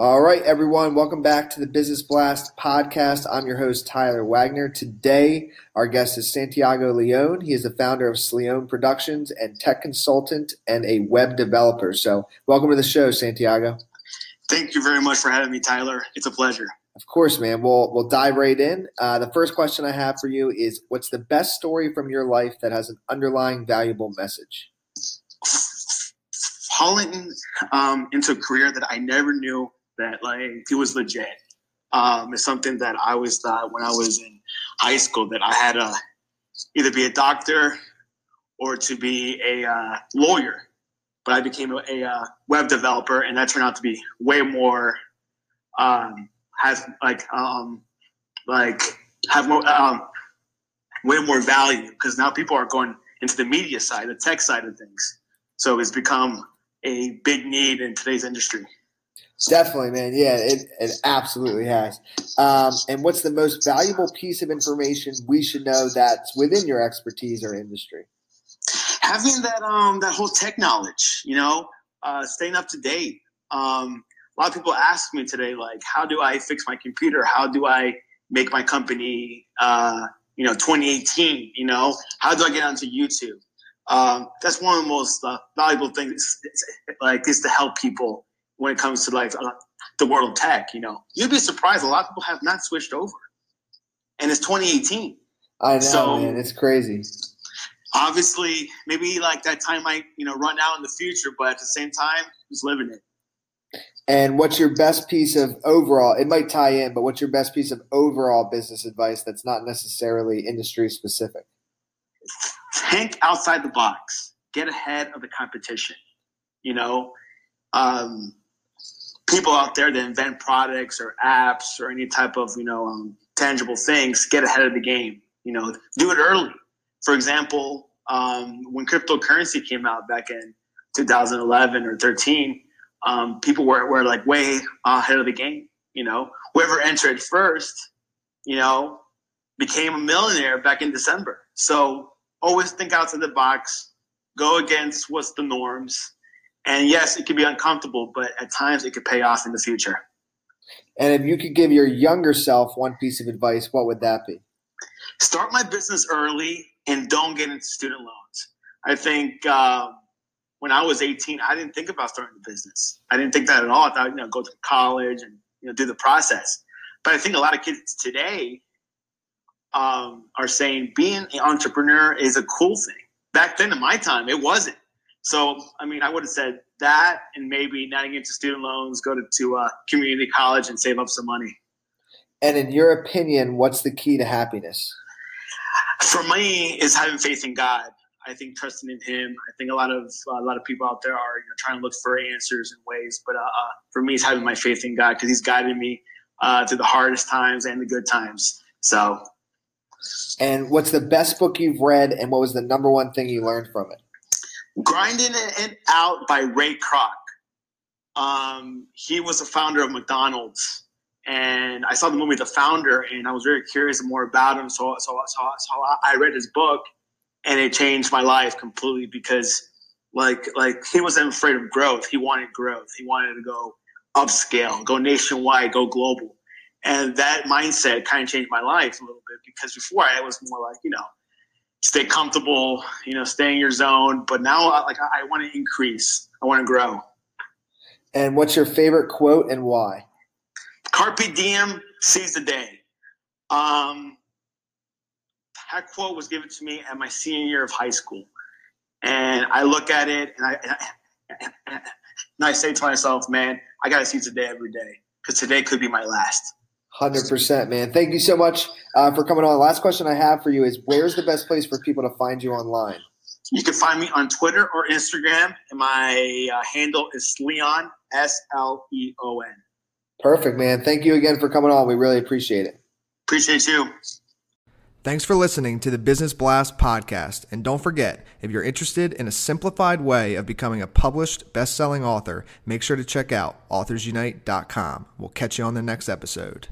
All right, everyone, welcome back to the Business Blast podcast. I'm your host, Tyler Wagner. Today, our guest is Santiago Leone. He is the founder of Sleone Productions and tech consultant and a web developer. So, welcome to the show, Santiago. Thank you very much for having me, Tyler. It's a pleasure. Of course, man. We'll we'll dive right in. Uh, the first question I have for you is, what's the best story from your life that has an underlying valuable message? Falling um, into a career that I never knew that like he was legit. Um, it's something that I always thought when I was in high school that I had to either be a doctor or to be a uh, lawyer. But I became a, a uh, web developer, and that turned out to be way more um, has like um, like have more um, way more value because now people are going into the media side, the tech side of things. So it's become a big need in today's industry. Definitely, man. Yeah, it, it absolutely has. Um, and what's the most valuable piece of information we should know that's within your expertise or industry? Having that um that whole tech knowledge, you know, uh, staying up to date. Um, a lot of people ask me today, like, how do I fix my computer? How do I make my company, uh, you know, 2018? You know, how do I get onto YouTube? Um, that's one of the most uh, valuable things, like, is to help people when it comes to like uh, the world of tech. You know, you'd be surprised. A lot of people have not switched over, and it's 2018. I know, so, man. It's crazy. Obviously, maybe like that time might you know run out in the future, but at the same time, just living it. And what's your best piece of overall? It might tie in, but what's your best piece of overall business advice that's not necessarily industry specific? Think outside the box. Get ahead of the competition. You know, um, people out there that invent products or apps or any type of you know um, tangible things get ahead of the game. You know, do it early. For example, um, when cryptocurrency came out back in 2011 or 13, um, people were, were like way ahead of the game. You know, whoever entered first, you know, became a millionaire back in December. So always think outside the box, go against what's the norms, and yes, it can be uncomfortable, but at times it could pay off in the future. And if you could give your younger self one piece of advice, what would that be? Start my business early and don't get into student loans. I think uh, when I was 18, I didn't think about starting a business. I didn't think that at all. I thought, you know, go to college and you know do the process. But I think a lot of kids today um, are saying being an entrepreneur is a cool thing. Back then, in my time, it wasn't. So, I mean, I would have said that and maybe not get into student loans, go to, to uh, community college and save up some money. And in your opinion, what's the key to happiness? For me, is having faith in God. I think trusting in Him. I think a lot of a lot of people out there are you know, trying to look for answers and ways, but uh, uh for me, it's having my faith in God because He's guided me uh, through the hardest times and the good times. So. And what's the best book you've read, and what was the number one thing you learned from it? Grinding It Out by Ray Kroc. Um, he was the founder of McDonald's. And I saw the movie The Founder, and I was very curious more about him. So, so, so, so I read his book, and it changed my life completely because, like, like he wasn't afraid of growth. He wanted growth. He wanted to go upscale, go nationwide, go global. And that mindset kind of changed my life a little bit because before I was more like, you know, stay comfortable, you know, stay in your zone. But now, like, I, I want to increase. I want to grow. And what's your favorite quote and why? Carpe diem, seize the day. Um, that quote was given to me at my senior year of high school, and I look at it and I, and I, and I say to myself, "Man, I got to seize the day every day because today could be my last." Hundred percent, man. Thank you so much uh, for coming on. Last question I have for you is: Where's the best place for people to find you online? You can find me on Twitter or Instagram, and my uh, handle is Sleon S L E O N. Perfect, man. Thank you again for coming on. We really appreciate it. Appreciate you. Thanks for listening to the Business Blast podcast. And don't forget, if you're interested in a simplified way of becoming a published best selling author, make sure to check out authorsunite.com. We'll catch you on the next episode.